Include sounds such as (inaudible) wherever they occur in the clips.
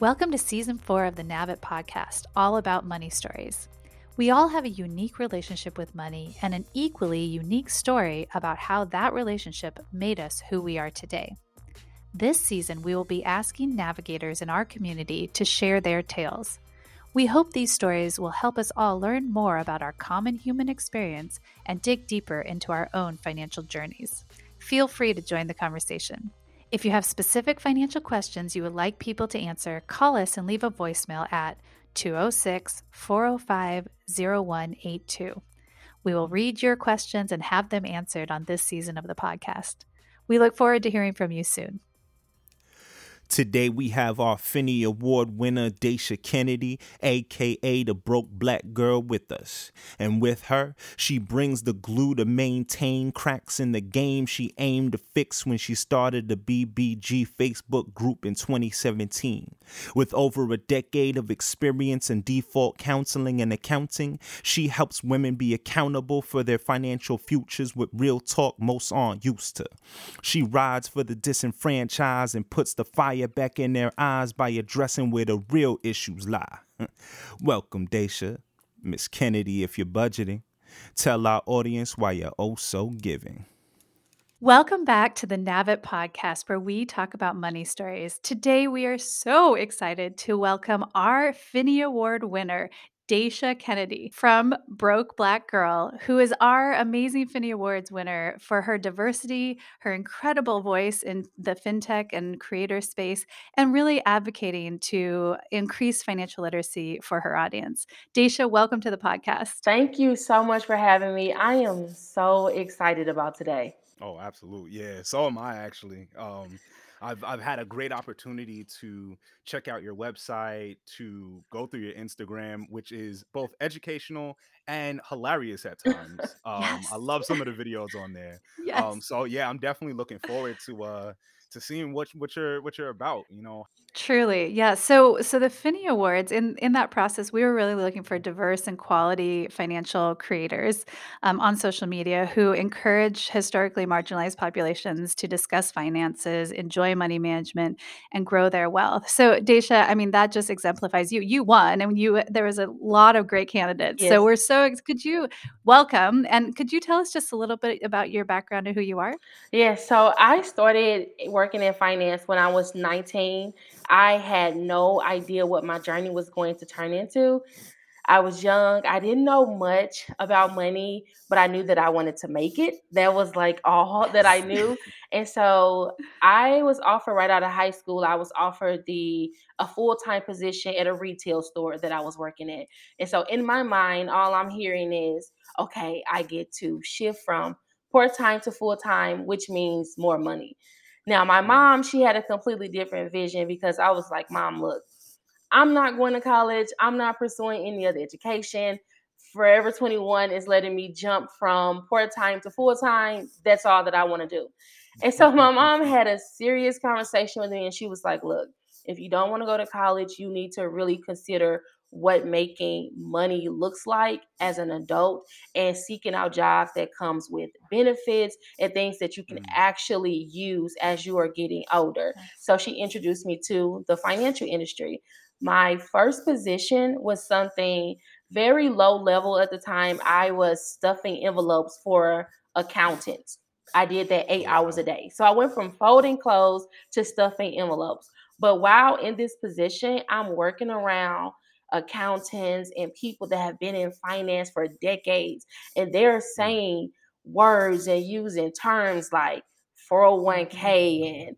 Welcome to season four of the Nav.it podcast, all about money stories. We all have a unique relationship with money and an equally unique story about how that relationship made us who we are today. This season, we will be asking navigators in our community to share their tales. We hope these stories will help us all learn more about our common human experience and dig deeper into our own financial journeys. Feel free to join the conversation. If you have specific financial questions you would like people to answer, call us and leave a voicemail at 206 405 0182. We will read your questions and have them answered on this season of the podcast. We look forward to hearing from you soon. Today we have our Fini Award winner Dasha Kennedy, aka the broke black girl, with us. And with her, she brings the glue to maintain cracks in the game she aimed to fix when she started the BBG Facebook group in 2017. With over a decade of experience in default counseling and accounting, she helps women be accountable for their financial futures with real talk most aren't used to. She rides for the disenfranchised and puts the fire fire back in their eyes by addressing where the real issues lie. (laughs) Welcome, Dasha. Miss Kennedy, if you're budgeting, tell our audience why you're oh so giving. Welcome back to the Nav.it podcast, where we talk about money stories. Today, we are so excited to welcome our Fini Award winner, Dasha Kennedy from Broke Black Girl, who is our amazing Fini Awards winner for her diversity, her incredible voice in the fintech and creator space, and really advocating to increase financial literacy for her audience. Dasha, welcome to the podcast. Thank you so much for having me. I am so excited about today. Oh, absolutely. Yeah, so am I actually. Um, I've I've had a great opportunity to check out your website, to go through your Instagram, which is both educational and hilarious at times. (laughs) Um, yes. I love some of the videos on there. (laughs) Yes. Um, so yeah, I'm definitely looking forward to uh to seeing what what you're what you're about. You know, Truly, yeah. So, so the Fini Awards in in that process, we were really looking for diverse and quality financial creators um, on social media who encourage historically marginalized populations to discuss finances, enjoy money management, and grow their wealth. So, Dasha, I mean, that just exemplifies you. You won, and you there was a lot of great candidates. So, Yes. we're so ex- could you welcome and could you tell us just a little bit about your background and who you are? Yeah, so I started working in finance when I was 19. I had no idea what my journey was going to turn into. I was young. I didn't know much about money, but I knew that I wanted to make it. That was like all (laughs) that I knew. And so I was offered right out of high school, I was offered the a full-time position at a retail store that I was working at. And so in my mind, all I'm hearing is, okay, I get to shift from part-time to full-time, which means more money. Now, my mom, she had a completely different vision because I was like, Mom, look, I'm not going to college. I'm not pursuing any other education. Forever 21 is letting me jump from part time to full time. That's all that I want to do. And so my mom had a serious conversation with me, and she was like, Look, if you don't want to go to college, you need to really consider what making money looks like as an adult and seeking out jobs that comes with benefits and things that you can mm, actually use as you are getting older so she introduced me to the financial industry my first position was something very low level at the time. I was stuffing envelopes for accountants. I did that 8 hours a day. So I went from folding clothes to stuffing envelopes. But while in this position, I'm working around accountants and people that have been in finance for decades, and they're Mm, saying words and using terms like Mhm. 401k and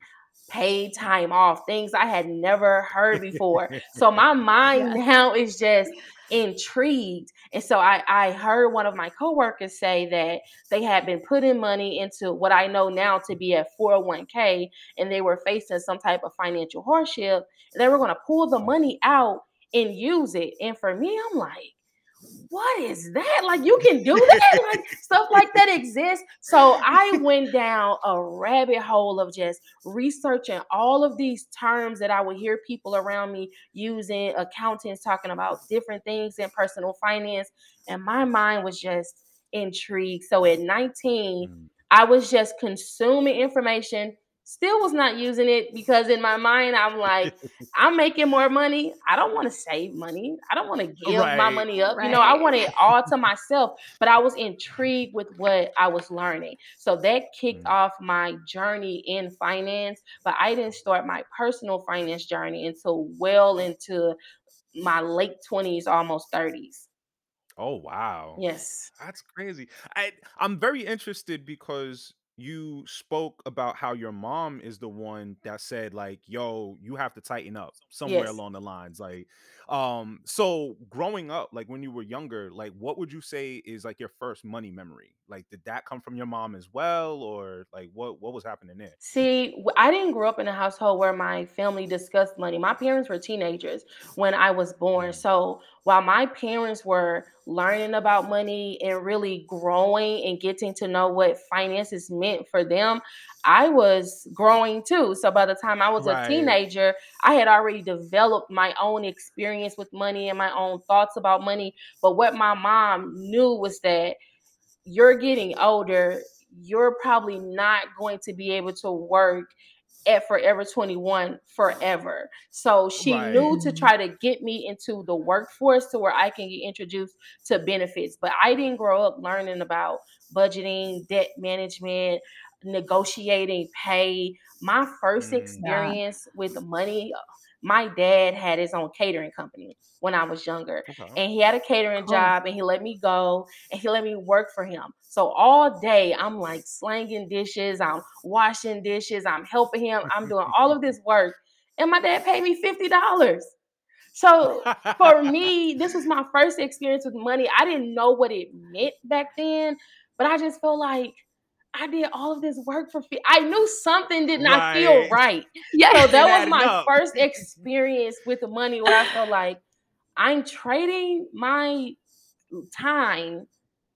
paid time off, things I had never heard before. So (laughs) my mind Yes. now is just intrigued. And so I, I heard one of my coworkers say that they had been putting money into what I know now to be a 401k and they were facing some type of financial hardship. They were going to pull the money out and use it. And for me, I'm like, what is that? Like you can do that? (laughs) Like stuff like that exists. So I went down a rabbit hole of just researching all of these terms that I would hear people around me using, accountants talking about different things in personal finance. And my mind was just intrigued. So at 19, Mm, I was just consuming information, Still was not using it because in my mind, I'm like, (laughs) I'm making more money. I don't want to save money. I don't want to give my money up. You know, I want it all to myself. But I was intrigued with what I was learning. So that kicked Mm. off my journey in finance. But I didn't start my personal finance journey until well into my late 20s, almost 30s. Oh wow. Yes. That's crazy. I I'm very interested because you spoke about how your mom is the one that said like, "Yo, you have to tighten up." Somewhere Yes. along the lines like um so growing up like when you were younger, like what would you say is like your first money memory? Like did that come from your mom as well or like what what was happening there? See, w- I didn't grow up in a household where my family discussed money. My parents were teenagers when I was born. Mm, So while my parents were learning about money and really growing and getting to know what finances meant for them, I was growing too. So by the time I was a teenager, I had already developed my own experience with money and my own thoughts about money. But what my mom knew was that you're getting older, you're probably not going to be able to work at Forever 21 forever. So she Right. knew to try to get me into the workforce to where I can get introduced to benefits. But I didn't grow up learning about budgeting, debt management, negotiating pay. My first Mm, Yeah. experience with money, my dad had his own catering company when I was younger. okay. And he had a catering Cool. job and he let me go and he let me work for him. So all day I'm like slanging dishes, I'm washing dishes, I'm helping him, I'm doing all of this work. And my dad paid me $50. So for (laughs) me, this was my first experience with money. I didn't know what it meant back then, but I just felt like I did all of this work for free. I knew something did not feel right. (laughs) Yeah. So that was my up. first experience with the money where I felt like I'm trading my time,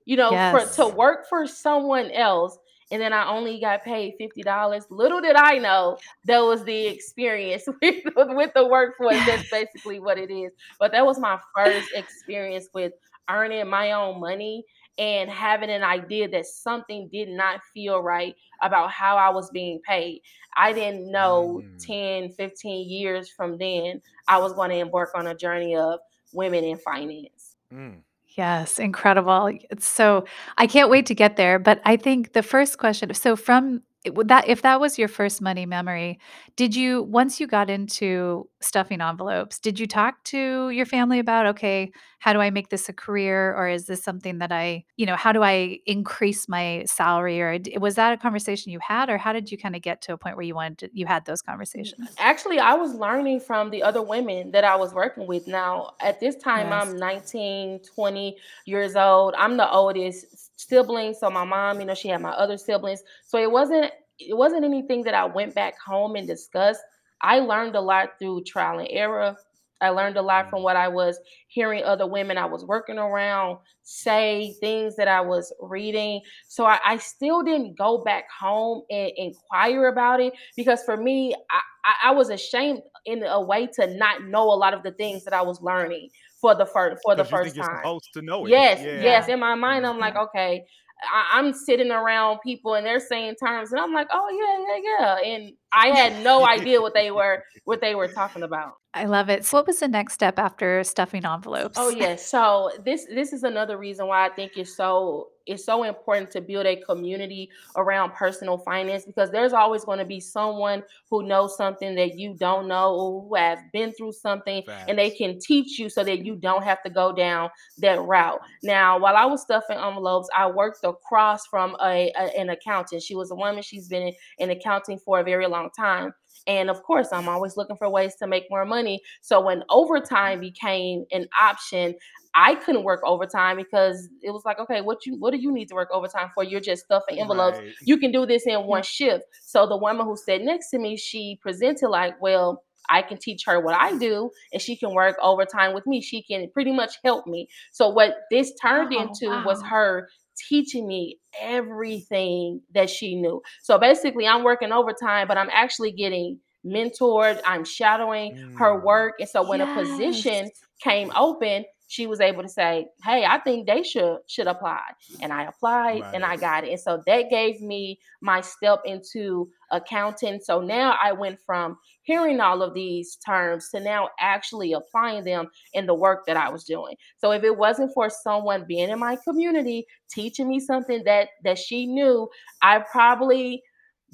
you know, for to work for someone else, and then I only got paid fifty dollars. Little did I know that was the experience (laughs) with, with the workforce. That's (laughs) basically what it is. But that was my first experience with earning my own money and having an idea that something did not feel right about how I was being paid. I didn't know Mm, 10, 15 years from then I was going to embark on a journey of women in finance. mm. Yes, incredible. It's so I can't wait to get there, but I think the first question so from it would that if that was your first money memory, did you once you got into stuffing envelopes, did you talk to your family about, "Okay, how do I make this a career?" Or is this something that I you know, how do I increase my salary? Or d was that a conversation you had, or how did you kinda get to a point where you wanted to you had those conversations? Actually, I was learning from the other women that I was working with. Now, at this time, Yes. I'm 19, 20 years old. I'm the oldest sibling. So my mom, you know, she had my other siblings. So it wasn't it wasn't anything that I went back home and discussed. I learned a lot through trial and error. I learned a lot from Mm, what I was hearing other women I was working around say, things that I was reading. So I, I still didn't go back home and inquire about it because for me, I, I, was ashamed in a way to not know a lot of the things that I was learning for the first for the Because you think first time. supposed to know it. Yes, Yeah. yes. In my mind, I'm like, okay, I, I'm sitting around people and they're saying terms, and I'm like, oh yeah, yeah, yeah. And I had no (laughs) idea what they were what they were talking about. I love it. So what was the next step after stuffing envelopes? Oh envelopes? yes. So this this is another reason why I think it's so it's so important to build a community around personal finance because there's always going to be someone who knows something that you don't know or who has been through something and they can teach you so that you don't have to go down that route. Now, while I was stuffing envelopes, I worked across from a, a- an accountant. She was a woman, she's been in, in accounting for a very long time. And of course, I'm always looking for ways to make more money. So when overtime became an option, I couldn't work overtime because it was like, okay, what you what do you need to work overtime for? You're just stuffing envelopes. Right. You can do this in one shift. So the woman who sat next to me, she presented like, well, I can teach her what I do and she can work overtime with me. She can pretty much help me. So what this turned Oh, into was her teaching me everything that she knew. So basically I'm working overtime, but I'm actually getting mentored. I'm shadowing her Mm, work. And so when a position came open, she was able to say, "Hey, I think they should should apply," and I applied right. and I got it. And so that gave me my step into accounting. So now I went from hearing all of these terms to now actually applying them in the work that I was doing. So if it wasn't for someone being in my community teaching me something that that she knew, I probably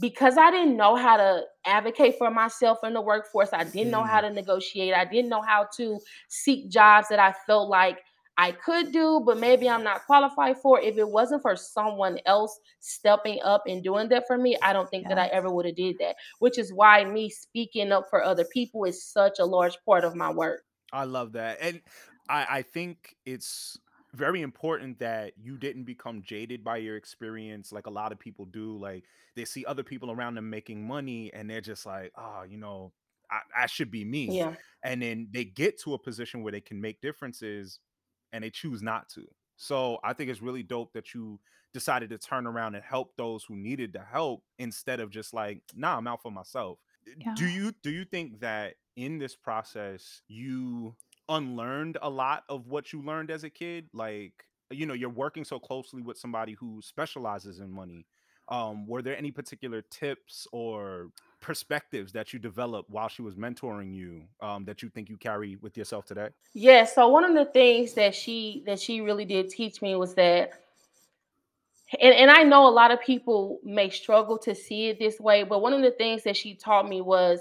because I didn't know how to advocate for myself in the workforce, I didn't know how mm. to negotiate, I didn't know how to seek jobs that I felt like I could do, but maybe I'm not qualified for. If it wasn't for someone else stepping up and doing that for me, I don't think yes. that I ever would have did that. Which is why me speaking up for other people is such a large part of my work. I love that, and I, I think it's very important that you didn't become jaded by your experience like a lot of people do like they see other people around them making money and they're just like oh you know I, I should be me. Yeah. And then they get to a position where they can make differences and they choose not to. So i think it's really dope that you decided to turn around and help those who needed the help instead of just like nah i'm out for myself. Eh, yeah. do you do you think that in this process you unlearned a lot of what you learned as a kid like you know you're working so closely with somebody who specializes in money um were there any particular tips or perspectives that you developed while she was mentoring you um, that you think you carry with yourself today? Yeah so one of the things that she that she really did teach me was that and, and i know a lot of people may struggle to see it this way but one of the things that she taught me was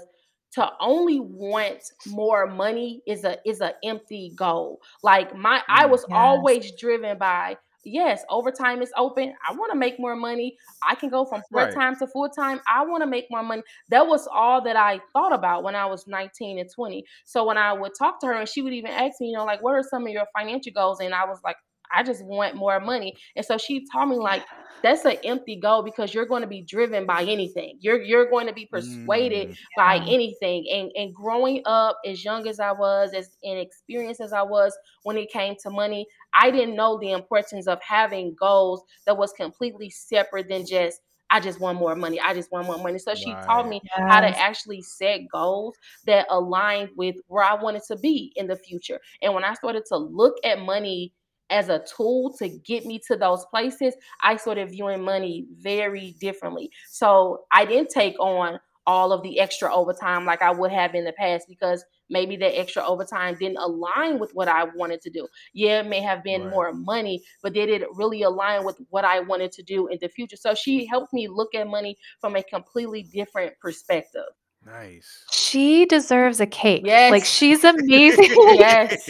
to only want more money is a is an empty goal. Like my I mm, was yes. always driven by yes, overtime is open. I want to make more money. I can go from part time right. to full time. I want to make more money. That was all that I thought about when I was 19 and 20. So when I would talk to her and she would even ask me, you know, like, what are some of your financial goals? And I was like, I just want more money. And so she taught me like that's an empty goal because you're going to be driven by anything. You're you're going to be persuaded mm, by anything. And and growing up as young as I was, as inexperienced as I was when it came to money, I didn't know the importance of having goals that was completely separate than just I just want more money. I just want more money. So she right. taught me yes. how to actually set goals that aligned with where I wanted to be in the future. And when I started to look at money as a tool to get me to those places, I started viewing money very differently. So I didn't take on all of the extra overtime like I would have in the past because maybe that extra overtime didn't align with what I wanted to do. Yeah, it may have been right. more money, but did it really align with what I wanted to do in the future? So she helped me look at money from a completely different perspective. Nice. She deserves a cake. Yes. Like she's (laughs) amazing. yes.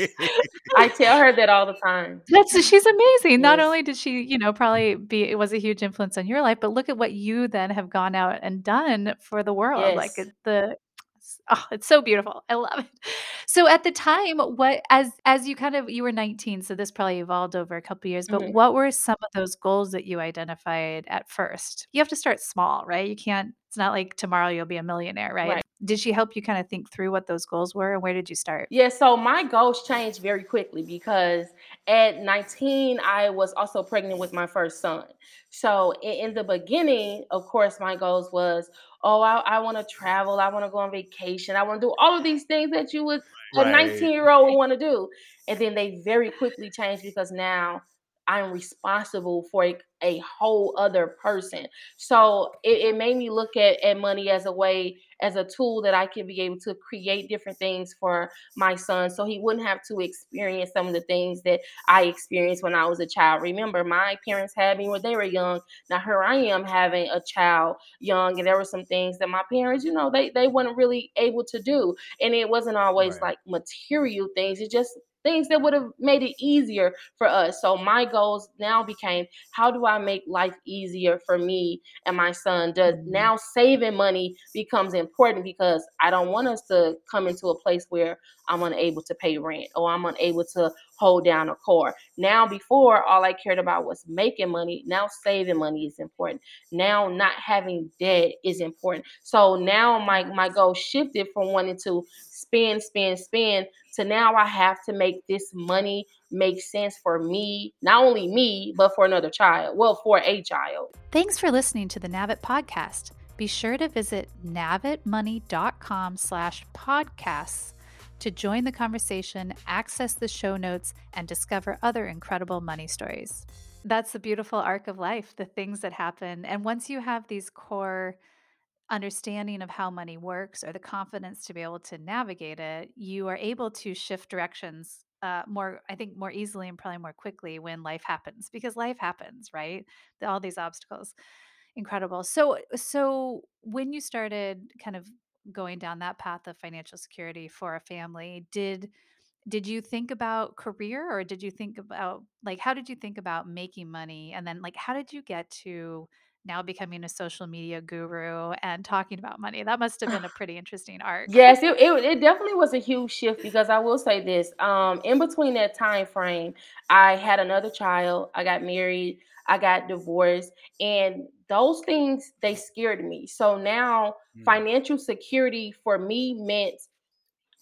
I tell her that all the time. That's she's amazing. Not only did she, you know, probably be it was a huge influence on your life, but look at what you then have gone out and done for the world. Yes. Like the oh, it's so beautiful. I love it. So at the time, what as as you kind of you were 19, so this probably evolved over a couple years, but mm-hmm. what were some of those goals that you identified at first? You have to start small, right? You can't it's not like tomorrow you'll be a millionaire, right? right? Did she help you kind of think through what those goals were and where did you start? Yeah, so my goals changed very quickly because at 19, I was also pregnant with my first son. So in, in the beginning, of course, my goals was, oh, I, I want to travel, I want to go on vacation, I want to do all of these things that you would a 19 year old would want to do. And then they very quickly changed because now I'm responsible for a, a whole other person. So it, it, made me look at, at money as a way, as a tool that I can be able to create different things for my son so he wouldn't have to experience some of the things that I experienced when I was a child. Remember, my parents had me when they were young. Now here I am having a child young, and there were some things that my parents, you know, they, they weren't really able to do. And it wasn't always right. like material things. It just things that would have made it easier for us. So my goals now became how do I make life easier for me and my son? Does mm-hmm. now saving money becomes important because I don't want us to come into a place where I'm unable to pay rent or I'm unable to hold down a car. Now before all I cared about was making money. Now saving money is important. Now not having debt is important. So now my my goal shifted from wanting to spend, spend, spend to now I have to make this money make sense for me, not only me, but for another child. Well, for a child. Thanks for listening to the Nav.it podcast. Be sure to visit navitmoney.com slash podcasts to join the conversation, access the show notes, and discover other incredible money stories. That's the beautiful arc of life, the things that happen. And once you have these core understanding of how money works or the confidence to be able to navigate it, you are able to shift directions uh, more, I think, more easily and probably more quickly when life happens because life happens, right? All these obstacles. Incredible. So, so when you started kind of going down that path of financial security for a family, did did you think about career or did you think about like how did you think about making money? And then like how did you get to now becoming a social media guru and talking about money? That must have been a (sighs) pretty interesting arc. Yes, it, it it definitely was a huge shift because I will say this. Um, in between that time frame, I had another child, I got married, I got divorced, and those things they scared me. So now Mm, financial security for me meant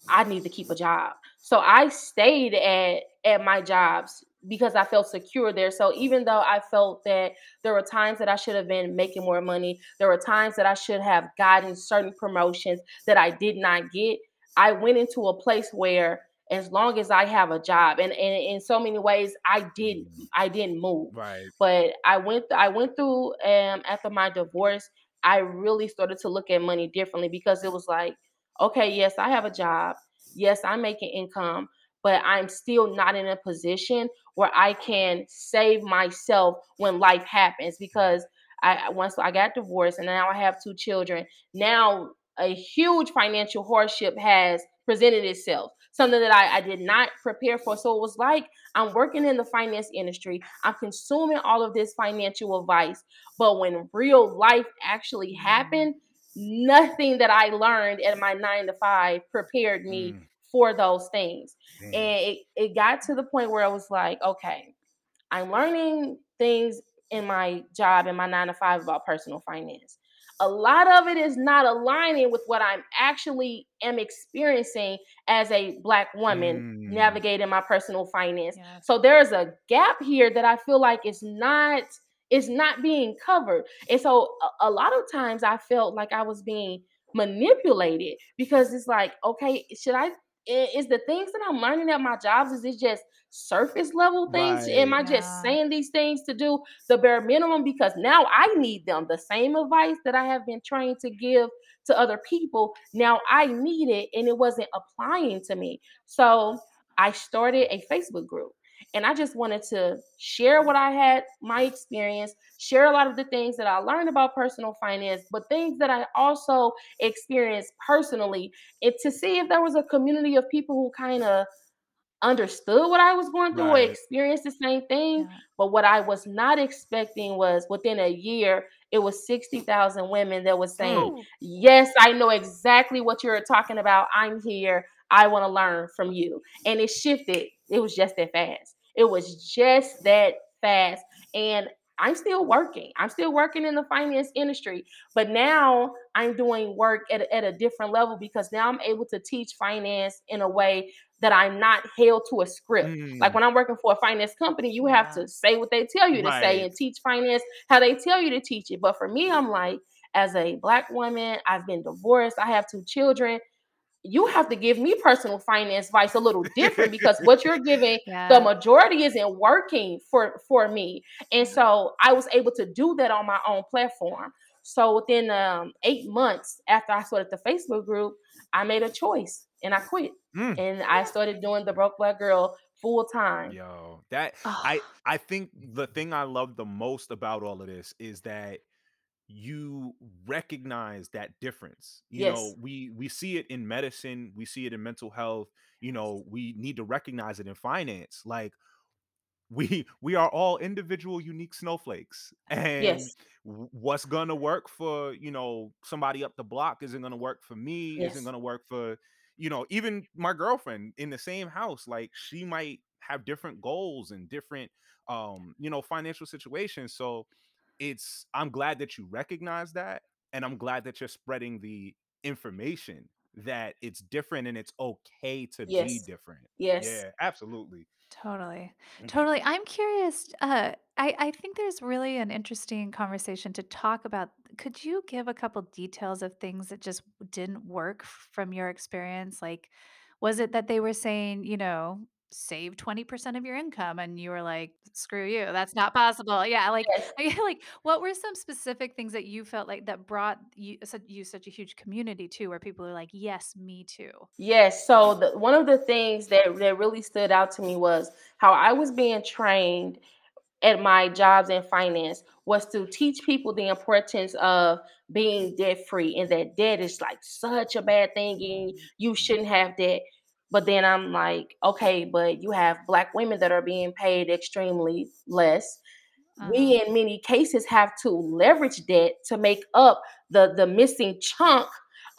I need to keep a job. So I stayed at at my jobs because I felt secure there. So even though I felt that there were times that I should have been making more money, there were times that I should have gotten certain promotions that I did not get, I went into a place where as long as I have a job and, and in so many ways I didn't I didn't move. right. But I went I went through um after my divorce, I really started to look at money differently because it was like okay, yes, I have a job. Yes, I'm making income, but I'm still not in a position where I can save myself when life happens because I once I got divorced and now I have two children. Now a huge financial hardship has presented itself, something that I, I did not prepare for. So it was like I'm working in the finance industry, I'm consuming all of this financial advice, but when real life actually Mm, happened, nothing that I learned at my nine to five prepared me Mm, for those things. damn. And it, it got to the point where I was like, okay, I'm learning things in my job in my nine to five about personal finance. A lot of it is not aligning with what I'm actually am experiencing as a black woman Mm, navigating my personal finance. yes. So there's a gap here that I feel like is not is not being covered. And so a, a lot of times I felt like I was being manipulated because it's like, okay, should I i- is the things that I'm learning at my jobs, is it just surface level things? Am right. I just Yeah. saying these things to do the bare minimum because now I need them? The same advice that I have been trained to give to other people, now I need it and it wasn't applying to me. So I started a Facebook group and I just wanted to share what I had, my experience, share a lot of the things that I learned about personal finance, but things that I also experienced personally, and to see if there was a community of people who kind of understood what I was going through or experienced the same thing. Yeah. But what I was not expecting was within a year, it was 60,000 women that was saying, Mm, Yes, I know exactly what you're talking about. I'm here. I want to learn from you. And it shifted. It was just that fast. It was just that fast. And I'm still working. I'm still working in the finance industry, but now I'm doing work at a, at a different level because now I'm able to teach finance in a way that I'm not held to a script. Like mm, when I'm working for a finance company, you have Yeah. to say what they tell you to say and teach finance how they tell you to teach it. But for me, I'm like, as a black woman, I've been divorced, I have two children. You have to give me personal finance advice a little different because (laughs) what you're giving, the majority isn't working for for me. And so I was able to do that on my own platform. So within um, eight months after I started the Facebook group, I made a choice and I quit Mm. and I started doing the broke black girl full time. Yo, that I I think the thing I love the most about all of this is that you recognize that difference. You Yes, know, we we see it in medicine, we see it in mental health, you know, we need to recognize it in finance. Like we we are all individual unique snowflakes and yes, what's gonna work for you know somebody up the block isn't gonna work for me isn't gonna work for you know even my girlfriend in the same house like she might have different goals and different um you know financial situations so it's i'm glad that you recognize that and i'm glad that you're spreading the information that it's different and it's okay to be different yes, yeah absolutely totally. Mhm. Totally. I'm curious. Uh, I, I think there's really an interesting conversation to talk about. Could you give a couple details of things that just didn't work from your experience? Like, Was it that they were saying, you know, "Save 20% of your income," and you were like, "Screw you, that's not possible." Yeah, like, Yes. (laughs) like, what were some specific things that you felt like that brought you such you such a huge community too, where people are like, "Yes, me too." Yes, so the one of the things that that really stood out to me was how I was being trained at my jobs in finance was to teach people the importance of being debt free and that debt is like such a bad thing and you shouldn't have debt. But then I'm like, okay, but you have black women that are being paid extremely less. Uh-huh. We in many cases have to leverage debt to make up the the missing chunk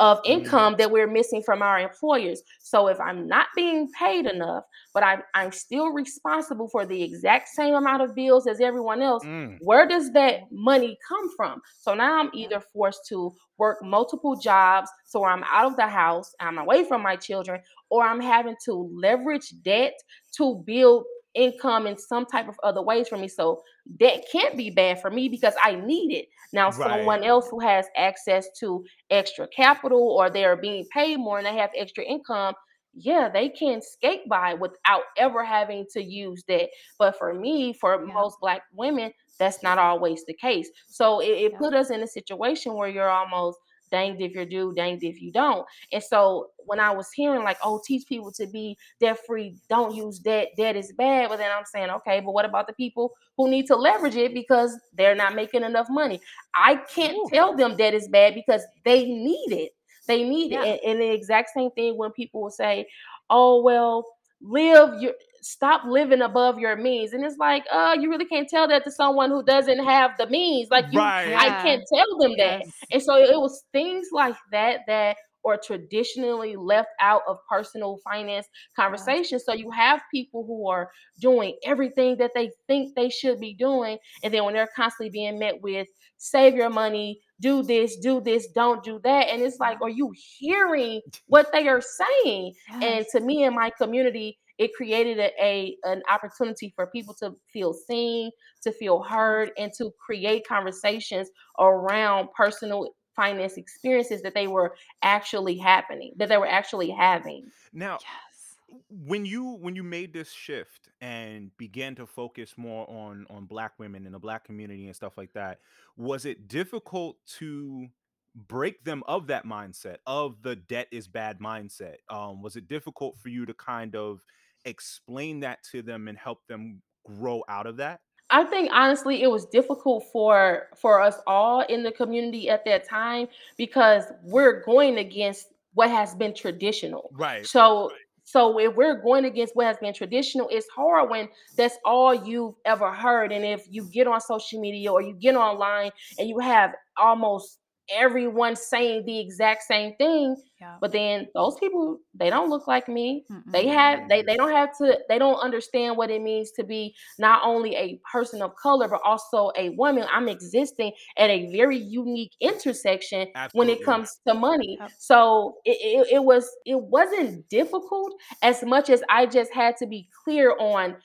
of income that we're missing from our employers. So if I'm not being paid enough, but I'm I'm still responsible for the exact same amount of bills as everyone else, mm, where does that money come from? So now I'm either forced to work multiple jobs so I'm out of the house, I'm away from my children, or I'm having to leverage debt to build income in some type of other ways for me. So debt can't be bad for me because I need it. Now right. someone else who has access to extra capital or they're being paid more and they have extra income, yeah, they can skate by without ever having to use that. But for me, for Yep. most black women, that's not always the case. So it, it Yep. put us in a situation where you're almost danged if you do, danged if you don't. And so when I was hearing like, oh, teach people to be debt free, don't use debt, debt is bad. But then I'm saying, okay, but what about the people who need to leverage it because they're not making enough money? I can't Ooh. tell them that is bad because they need it. They need it. And, and the exact same thing when people will say, "Oh well, live your stop living above your means." And it's like, oh, you really can't tell that to someone who doesn't have the means. Like you, I Right. Yeah. can't tell them that. And so it was things like that that are traditionally left out of personal finance Yes. conversations. So you have people who are doing everything that they think they should be doing, and then when they're constantly being met with save your money, do this, do this, don't do that. And it's like, are you hearing what they are saying? And to me and my community, it created a, a an opportunity for people to feel seen, to feel heard, and to create conversations around personal finance experiences that they were actually happening, that they were actually having. Now, Yes. when you when you made this shift and began to focus more on on black women and the black community and stuff like that was it difficult to break them of that mindset of the debt is bad mindset um was it difficult for you to kind of explain that to them and help them grow out of that I think honestly it was difficult for for us all in the community at that time because we're going against what has been traditional. right So so if we're going against what has been traditional, it's hard when that's all you've ever heard. And if you get on social media or you get online and you have almost everyone saying the exact same thing, Yeah. but then those people they don't look like me. They Mm-mm. have they they don't have to they don't understand what it means to be not only a person of color, but also a woman. I'm existing at a very unique intersection when it comes to money. Yep. So it, it, it was it wasn't difficult as much as I just had to be clear on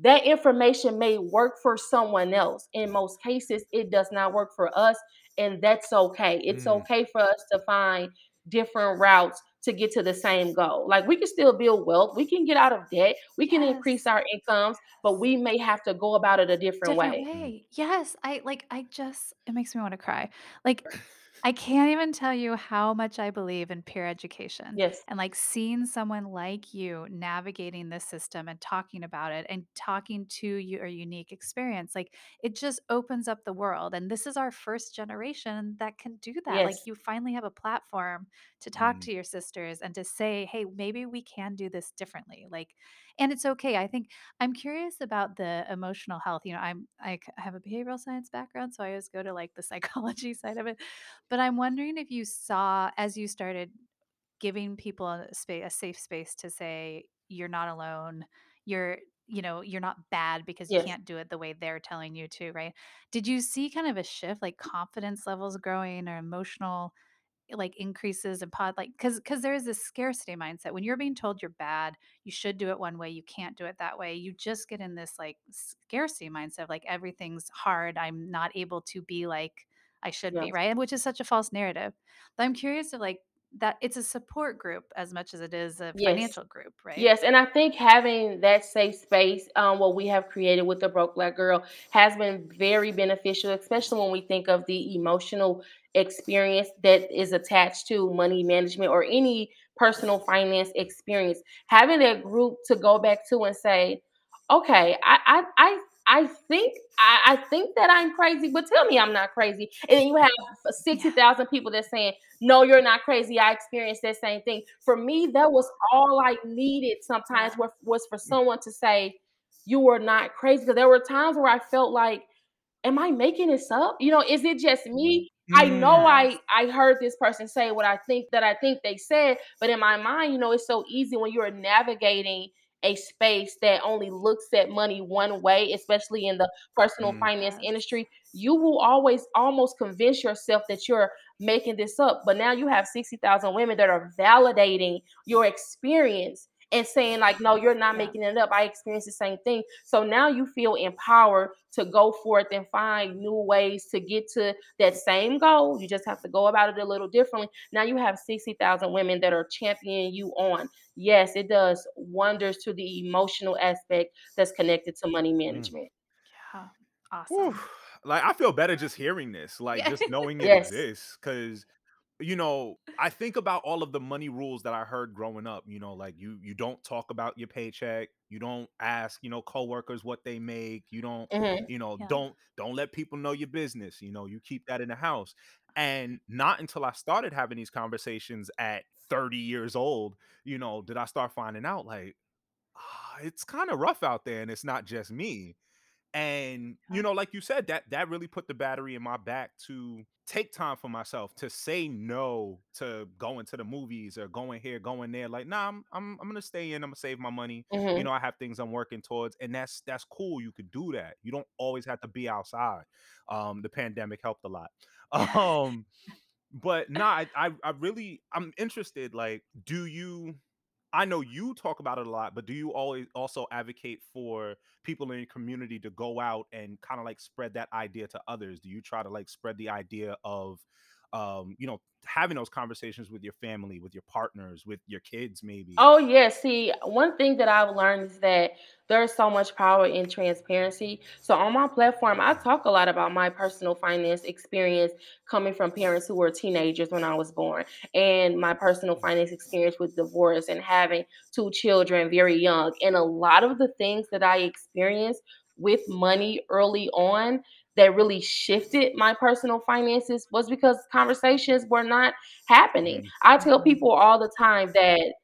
that information may work for someone else. In most cases, it does not work for us, and that's okay. It's Mm, okay for us to find different routes to get to the same goal. Like we can still build wealth, we can get out of debt, we can increase our incomes, but we may have to go about it a different Different way. way. Yes, I like, I just it makes me wanna cry. Like, I can't even tell you how much I believe in peer education Yes, and, like, seeing someone like you navigating this system and talking about it and talking to your unique experience, like, it just opens up the world, and this is our first generation that can do that, like, yes, you finally have a platform to talk Mm, to your sisters and to say, "Hey, maybe we can do this differently," like and it's okay, I think I'm curious about the emotional health. You know, I'm i have a behavioral science background, so I always go to like the (laughs) psychology side of it. But I'm wondering if you saw as you started giving people a space, a safe space to say you're not alone. You're you know you're not bad because you yes. can't do it the way they're telling you to right did you see kind of a shift like confidence levels growing or emotional like, increases in pod like because because there is this scarcity mindset. When you're being told you're bad, you should do it one way, you can't do it that way. You just get in this, like, scarcity mindset of, like, everything's hard, I'm not able to be like I should be, Yes. right? Which is such a false narrative. But I'm curious if, like, that it's a support group as much as it is a Yes. financial group, right? Yes, and I think having that safe space, um, what we have created with the Broke Black Girl has been very beneficial, especially when we think of the emotional experience that is attached to money management or any personal finance experience. Having that group to go back to and say, okay, I I I, I think I, I think that I'm crazy, but tell me I'm not crazy. And then you have sixty thousand people that saying, no, you're not crazy. I experienced that same thing. For me, that was all I needed. Sometimes was was for someone to say, you were not crazy. Because there were times where I felt like am I making this up? You know, is it just me? I know Mm. I I heard this person say what I think that I think they said, but in my mind, you know, it's so easy when you're navigating a space that only looks at money one way, especially in the personal Mm. finance industry, you will always almost convince yourself that you're making this up. But now you have 60,000 women that are validating your experience and saying like no you're not Yeah. making it up i experienced the same thing so now you feel empowered to go forth and find new ways to get to that same goal you just have to go about it a little differently now you have 60,000 women that are championing you on yes it does wonders to the emotional aspect that's connected to money Mm. management Yeah. Whew. Awesome. Like I feel better just hearing this, (laughs) like just knowing it yes exists. Cause you know, I think about all of the money rules that I heard growing up. You know, like you you don't talk about your paycheck, you don't ask, you know, coworkers what they make, you don't, hmm you know, Yeah. don't don't let people know your business. You know, you keep that in the house. And not until I started having these conversations at 30 years old, you know, did I start finding out like, ah, it's kind of rough out there and it's not just me and you know like you said that that really put the battery in my back to take time for myself to say no to going to the movies or going here going there like nah I'm, I'm i'm gonna stay in i'm gonna save my money. You hmm know i have things i'm working towards and that's that's cool you could do that. You don't always have to be outside. Um the pandemic helped a lot. (laughs) Um but nah I, I i really i'm interested like do you I know you talk about it a lot, but do you always also advocate for people in your community to go out and kind of like spread that idea to others? Do you try to like spread the idea of, um, you know, having those conversations with your family, with your partners, with your kids, maybe? Oh, yeah. See, one thing that I've learned is that there's so much power in transparency. So on my platform, I talk a lot about my personal finance experience coming from parents who were teenagers when I was born, and my personal finance experience with divorce and having two children very young. And a lot of the things that I experienced with money early on that really shifted my personal finances was because conversations were not happening. Mhm. I tell Mhm. people all the time that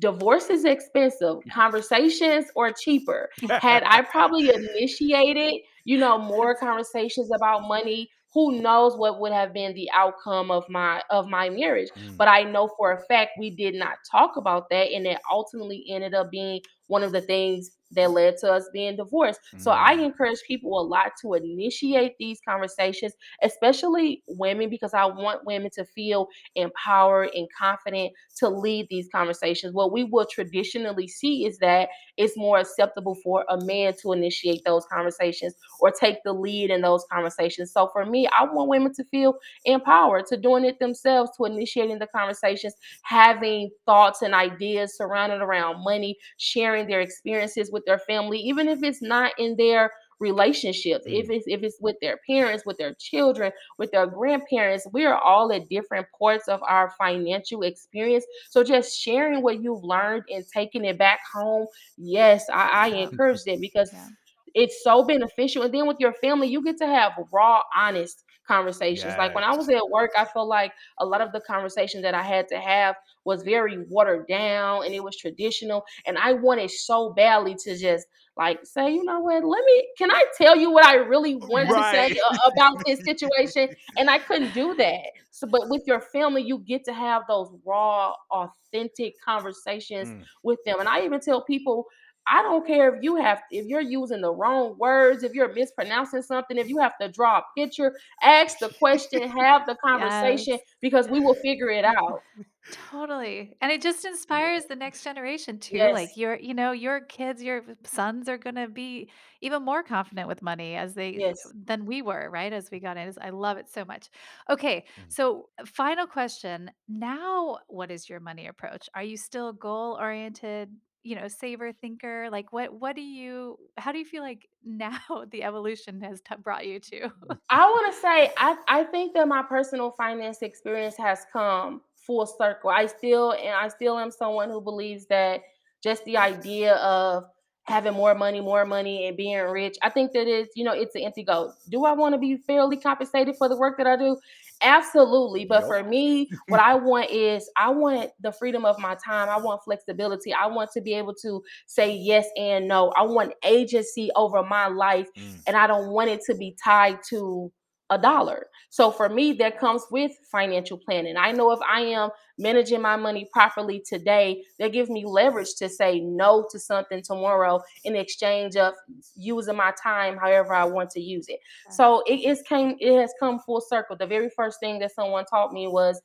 Divorce is expensive. Conversations are cheaper. Had I probably initiated, you know, more conversations about money, who knows what would have been the outcome of my of my marriage. Mm, But I know for a fact we did not talk about that and it ultimately ended up being one of the things that led to us being divorced. So I mm, encourage people a lot to initiate these conversations, especially women because I want women to feel empowered and confident to lead these conversations. What we will traditionally see is that it's more acceptable for a man to initiate those conversations or take the lead in those conversations. So for me, I want women to feel empowered to doing it themselves, to initiating the conversations, having thoughts and ideas surrounded around money, sharing their experiences with their family, even if it's not in their relationships if mm, it's if it's with their parents with their children with their grandparents we are all at different parts of our financial experience so just sharing what you've learned and taking it back home, yes, I, I encourage that because Yeah. it's so beneficial. And then with your family, you get to have raw, honest conversations. Like when I was at work, I felt like a lot of the conversation that I had to have was very watered down and it was traditional. And I wanted so badly to just like say, you know what, let me, can I tell you what I really want to say about this situation? And I couldn't do that. So, but with your family, you get to have those raw, authentic conversations Mm, with them. And I even tell people, I don't care if you have if you're using the wrong words, if you're mispronouncing something, if you have to draw a picture, ask the question, (laughs) have the conversation Yes. because we will figure it (laughs) out. Totally. And it just inspires the next generation too. Like your, you know, your kids, your sons are gonna be even more confident with money as they Yes. than we were, right? As we got in. I love it so much. Okay, Mm. so final question. Now, what is your money approach? Are you still goal oriented? You know, saver thinker. Like, what? What do you? How do you feel like (laughs) now the evolution has t- brought you to? Mm, I want to say I I think that my personal finance experience has come full circle. I still and I still am someone who believes that just the idea of having more money, more money, and being rich, I think that is you know it's an empty goal. Do I want to be fairly compensated for the work that I do? Absolutely. But for me, (laughs) what I want is I want the freedom of my time. I want flexibility. I want to be able to say yes and no. I want agency over my life Mm. and I don't want it to be tied to a dollar. So for me, that comes with financial planning. I know if I am managing my money properly today, that gives me leverage to say no to something tomorrow in exchange of using my time however I want to use it. So it is came it has come full circle. The very first thing that someone taught me was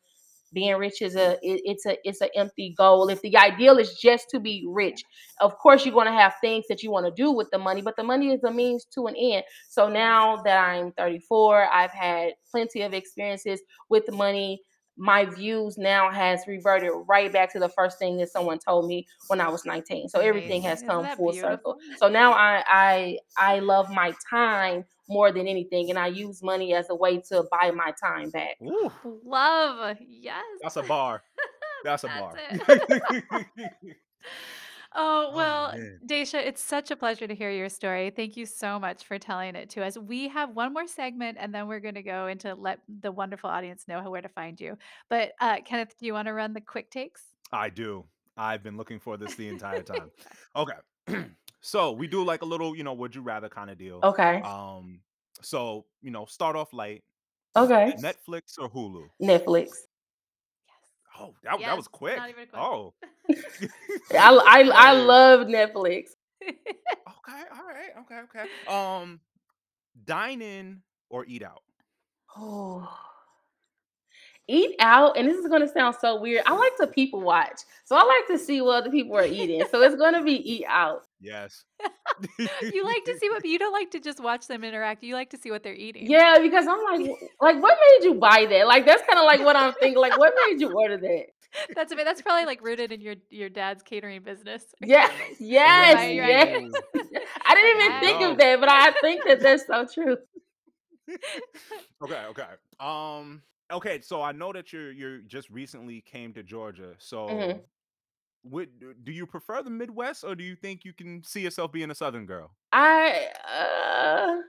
being rich is a it- it's a it's an empty goal. If the ideal is just to be rich of course you're going to have things that you want to do with the money but the money is a means to an end. So now that i'm 34 i've had plenty of experiences with money my views now has reverted right back to the first thing that someone told me when i was 19 so everything has Isn't come that full circle so now i i i love my time more than anything and i use money as a way to buy my time back Ooh, Love. Yes. that's a bar. (laughs) That's a That's bar. (laughs) (laughs) Oh, oh well, man. Dasha, it's such a pleasure to hear your story. Thank you so much for telling it to us. We have one more segment and then we're going to go into let the wonderful audience know where to find you. But uh, Kenneth, do you want to run the quick takes? I do. I've been looking for this the entire time. (laughs) Okay. (clears throat) so we do like a little, you know, would you rather kind of deal. okay Um, so you know, start off light. okay Netflix or Hulu? netflix Oh, that, that was quick. not even a. Oh. (laughs) (laughs) I, I, I love Netflix. (laughs) Okay, all right, okay, okay. Um, dine in or eat out? Oh. Eat out, and this is gonna sound so weird. I like to people watch, so I like to see what other people are eating. So it's gonna be eat out. Yes. (laughs) you like to see what you don't like to just watch them interact. You like to see what they're eating. Yeah, because I'm like, like, what made you buy that? Like, that's kind of like what I'm thinking. Like, what made you order that? (laughs) That's a bit, that's probably like rooted in your your dad's catering business. (laughs) or Yeah, yes, Right, right. yes. I didn't even think No. of that, but I think that that's so true. okay, okay. Um, okay. So I know that you're you're just recently came to Georgia. So, Mhm. would do you prefer the Midwest or do you think you can see yourself being a Southern girl? I uh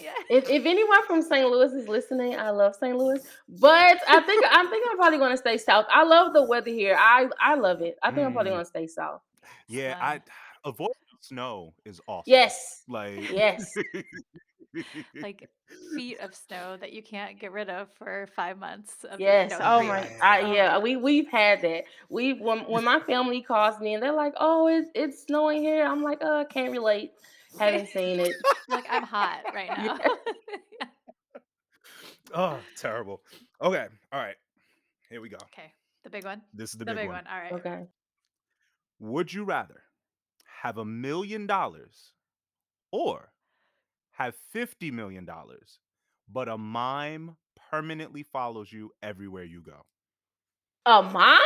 Yeah. If, if anyone from St. Louis is listening, I love St. Louis. But I think I think I'm probably going to stay south. I love the weather here. I I love it. I think I'm probably Mm, going to stay south. yeah. I avoid snow is awesome. Yes. Like Yes. (laughs) like (laughs) feet of snow that you can't get rid of for five months of Yes. you know, Oh three my. months. I, Oh, yeah. We we've had that. We when when my family calls me and they're like, "Oh, it's it's snowing here." I'm like, "Uh, can't relate. Haven't seen it." (laughs) like I'm hot (laughs) right now. oh, terrible. Okay, all right. Here we go. okay, the big one. This is the, The big, big one. one. All right. Okay. Would you rather have a million dollars or have fifty million dollars, but a mime permanently follows you everywhere you go? A mime?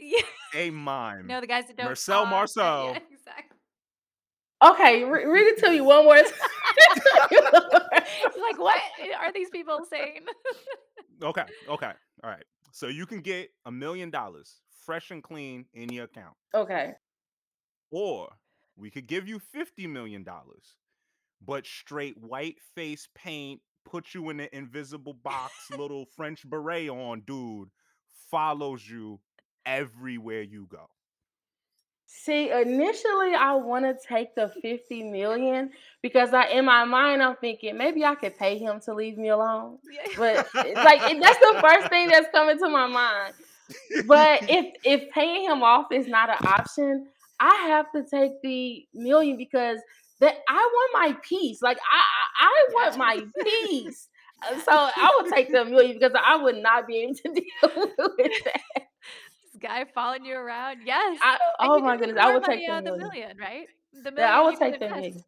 Yeah. (laughs) A mime. No, the guys that don't. Marcel. (laughs) Marceau. Yeah, exactly. Okay. Re- (laughs) read it to me one more time. Like, what eh, are these people saying? Okay, okay, all right. So you can get a million dollars fresh and clean in your account, okay. or we could give you fifty million dollars, but straight white face paint, put you in an invisible box, (laughs) little French beret on, dude, follows you everywhere you go. See, initially I want to take the 50 million because I in my mind I'm thinking maybe I could pay him to leave me alone. But (laughs) (laughs) it's like that's the first thing that's coming to my mind. But if if paying him off is not an option, I have to take the million because that I want my peace. Like I I, I want Yeah. my peace. Uh, So I would take the million because I would not be able to (laughs) deal with that. This guy following you around. Yes. I, oh my goodness, I would take the the million, right? The million. Yeah, I would take the million.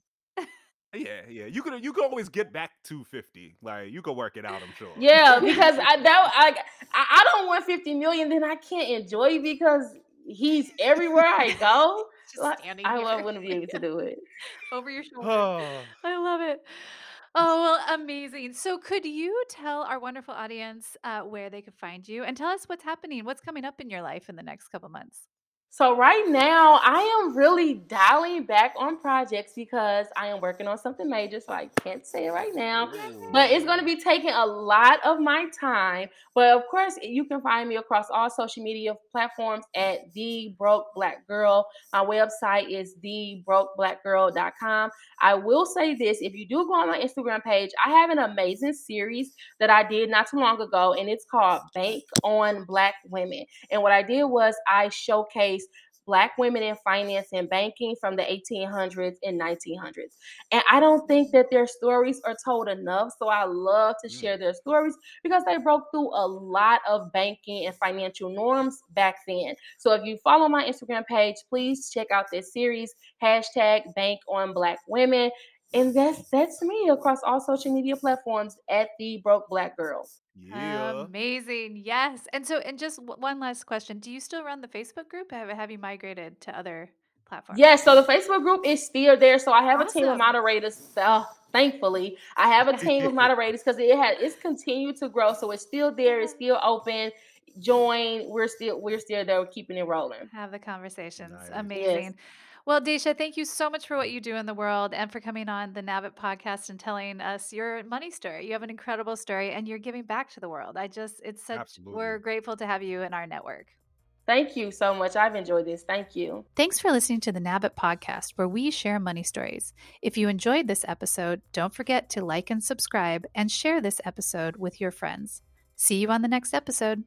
Yeah, yeah. You could you could always get back 250. Like you could work it out, I'm sure. Yeah, because I that I I don't want 50 million, then I can't enjoy because he's everywhere I go. (laughs) like, I wouldn't be able to do it. Over your (laughs) shoulder. Oh. I love it. Oh, well, amazing. So, could you tell our wonderful audience uh, where they could find you and tell us what's happening, what's coming up in your life in the next couple months? So right now, I am really dialing back on projects because I am working on something major. So I can't say it right now, but it's going to be taking a lot of my time. But of course, you can find me across all social media platforms at the Broke Black Girl. My website is thebrokeblackgirl.com. I will say this: if you do go on my Instagram page, I have an amazing series that I did not too long ago, and it's called Bank on Black Women. And what I did was I showcased Black women in finance and banking from the 1800s and 1900s. And I don't think that their stories are told enough. So I love to mm. share their stories because they broke through a lot of banking and financial norms back then. So if you follow my Instagram page, please check out this series, hashtag bank on black women. And that's that's me across all social media platforms at the broke black girls. Yeah. Amazing. Yes. And so, and just w- one last question. Do you still run the Facebook group? Have, have you migrated to other platforms? Yes. So the Facebook group is still there. So I have a team of moderators. So thankfully, I have a (laughs) team of moderators because it has it's continued to grow. So it's still there. It's still open. Join. We're still we're still there. We're keeping it rolling. Have the conversations. Nice. Amazing. Yes. Well, Dasha, thank you so much for what you do in the world and for coming on the Nav.it podcast and telling us your money story. You have an incredible story and you're giving back to the world. I just, it's such, Absolutely. we're grateful to have you in our network. Thank you so much. I've enjoyed this. Thank you. Thanks for listening to the Nav.it podcast, where we share money stories. If you enjoyed this episode, don't forget to like and subscribe and share this episode with your friends. See you on the next episode.